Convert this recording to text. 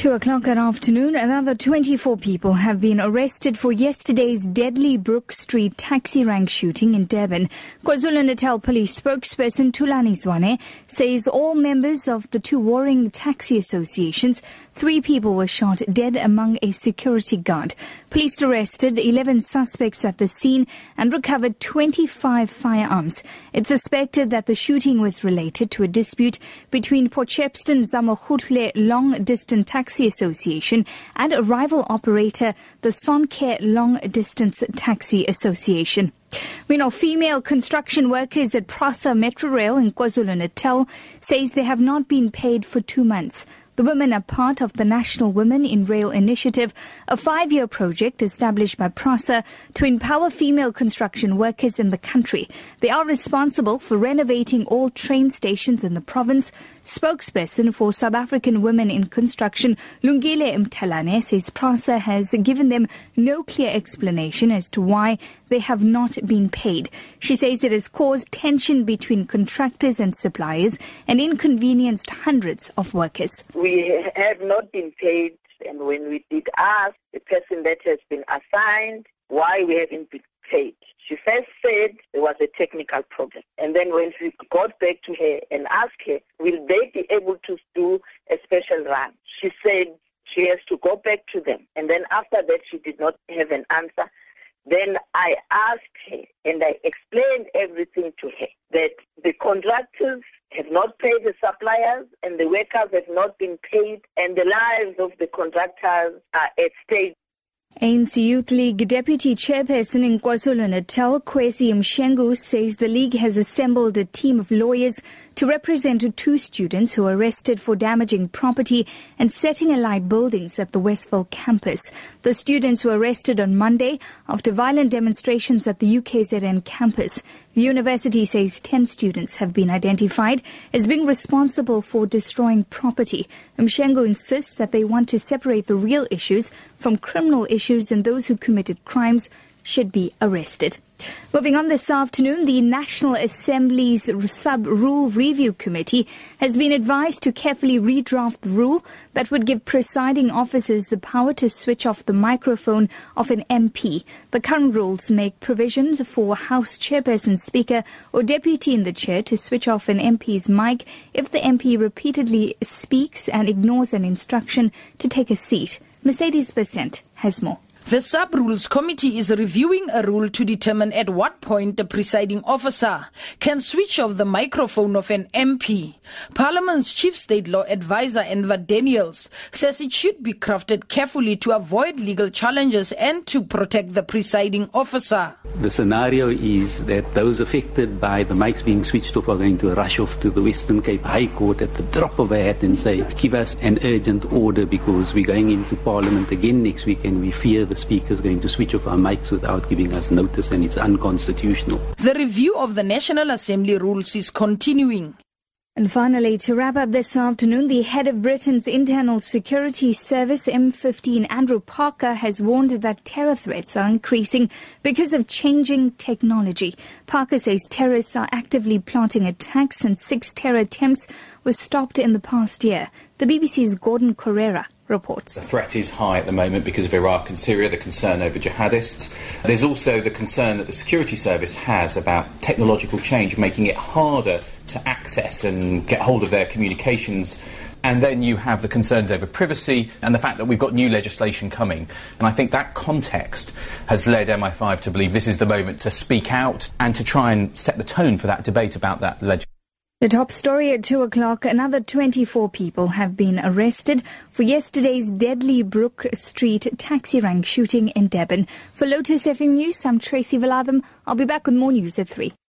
Two o'clock that afternoon, another 24 people have been arrested for yesterday's deadly Brook Street taxi rank shooting in Durban. KwaZulu-Natal police spokesperson Thulani Zwane says all members of the two warring taxi associations Three people were shot dead among a security guard. Police arrested 11 suspects at the scene and recovered 25 firearms. It's suspected that the shooting was related to a dispute between Potchefstroom Zamokuhle Long Distance Taxi Association and a rival operator, the Soncare Long Distance Taxi Association. We know female construction workers at Prasa Metro Rail in KwaZulu-Natal says they have not been paid for two months. The women are part of the National Women in Rail Initiative, a five year project established by PRASA to empower female construction workers in the country. They are responsible for renovating all train stations in the province, Spokesperson for South African Women in Construction, Lungile Mtalane, says PRASA has given them no clear explanation as to why they have not been paid. She says it has caused tension between contractors and suppliers and inconvenienced hundreds of workers. We have not been paid, and when we did ask the person that has been assigned why we haven't been paid, she first said there was a technical problem. And then when we got back to her and asked her, will they be able to do a special run? She said she has to go back to them. And then after that, she did not have an answer. Then I asked her and I explained everything to her that the contractors have not paid the suppliers and the workers have not been paid and the lives of the contractors are at stake. ANC Youth League Deputy Chairperson in KwaZulu-Natal, Kwazi Mshengu, says the league has assembled a team of lawyers to represent two students who were arrested for damaging property and setting alight buildings at the Westville campus. The students were arrested on Monday after violent demonstrations at the UKZN campus. The university says 10 students have been identified as being responsible for destroying property. Mshengu insists that they want to separate the real issues from criminal issues and those who committed crimes should be arrested. Moving on this afternoon, the National Assembly's Sub Rule Review Committee has been advised to carefully redraft the rule that would give presiding officers the power to switch off the microphone of an MP. The current rules make provisions for House Chairperson, Speaker, or Deputy in the Chair to switch off an MP's mic if the MP repeatedly speaks and ignores an instruction to take a seat. Mercedes Besent has more. The Sub Rules Committee is reviewing a rule to determine at what point the presiding officer can switch off the microphone of an MP. Parliament's Chief State Law Advisor Enver Daniels says it should be crafted carefully to avoid legal challenges and to protect the presiding officer. The scenario is that those affected by the mics being switched off are going to rush off to the Western Cape High Court at the drop of a hat and say, give us an urgent order because we're going into Parliament again next week and we fear the speaker is going to switch off our mics without giving us notice and it's unconstitutional. The review of the National Assembly rules is continuing. And finally, to wrap up this afternoon, the head of Britain's Internal Security Service, MI5, Andrew Parker, has warned that terror threats are increasing because of changing technology. Parker says terrorists are actively plotting attacks and six terror attempts were stopped in the past year. The BBC's Gordon Corera reports. The threat is high at the moment because of Iraq and Syria, the concern over jihadists. There's also the concern that the security service has about technological change, making it harder to access and get hold of their communications. And then you have the concerns over privacy and the fact that we've got new legislation coming. And I think that context has led MI5 to believe this is the moment to speak out and to try and set the tone for that debate about that legislation. The top story at 2 o'clock, another 24 people have been arrested for yesterday's deadly Brook Street taxi rank shooting in Durban. For Lotus FM News, I'm Tracy Valatham. I'll be back with more news at 3.